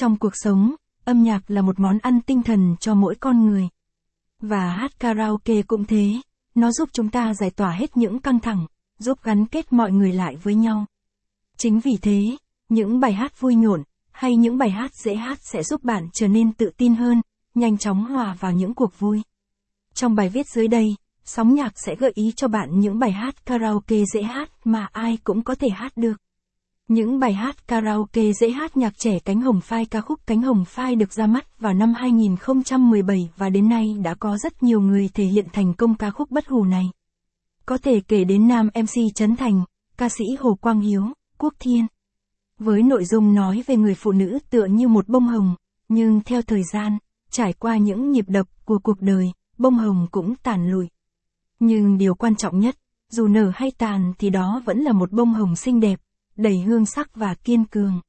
Trong cuộc sống, âm nhạc là một món ăn tinh thần cho mỗi con người. Và hát karaoke cũng thế, nó giúp chúng ta giải tỏa hết những căng thẳng, giúp gắn kết mọi người lại với nhau. Chính vì thế, những bài hát vui nhộn, hay những bài hát dễ hát sẽ giúp bạn trở nên tự tin hơn, nhanh chóng hòa vào những cuộc vui. Trong bài viết dưới đây, sóng nhạc sẽ gợi ý cho bạn những bài hát karaoke dễ hát mà ai cũng có thể hát được. Những bài hát karaoke dễ hát nhạc trẻ Cánh Hồng Phai ca khúc Cánh Hồng Phai được ra mắt vào năm 2017 và đến nay đã có rất nhiều người thể hiện thành công ca khúc bất hủ này. Có thể kể đến nam MC Trấn Thành, ca sĩ Hồ Quang Hiếu, Quốc Thiên. Với nội dung nói về người phụ nữ tựa như một bông hồng, nhưng theo thời gian, trải qua những nhịp đập của cuộc đời, bông hồng cũng tàn lụi. Nhưng điều quan trọng nhất, dù nở hay tàn thì đó vẫn là một bông hồng xinh đẹp, đầy hương sắc và kiên cường.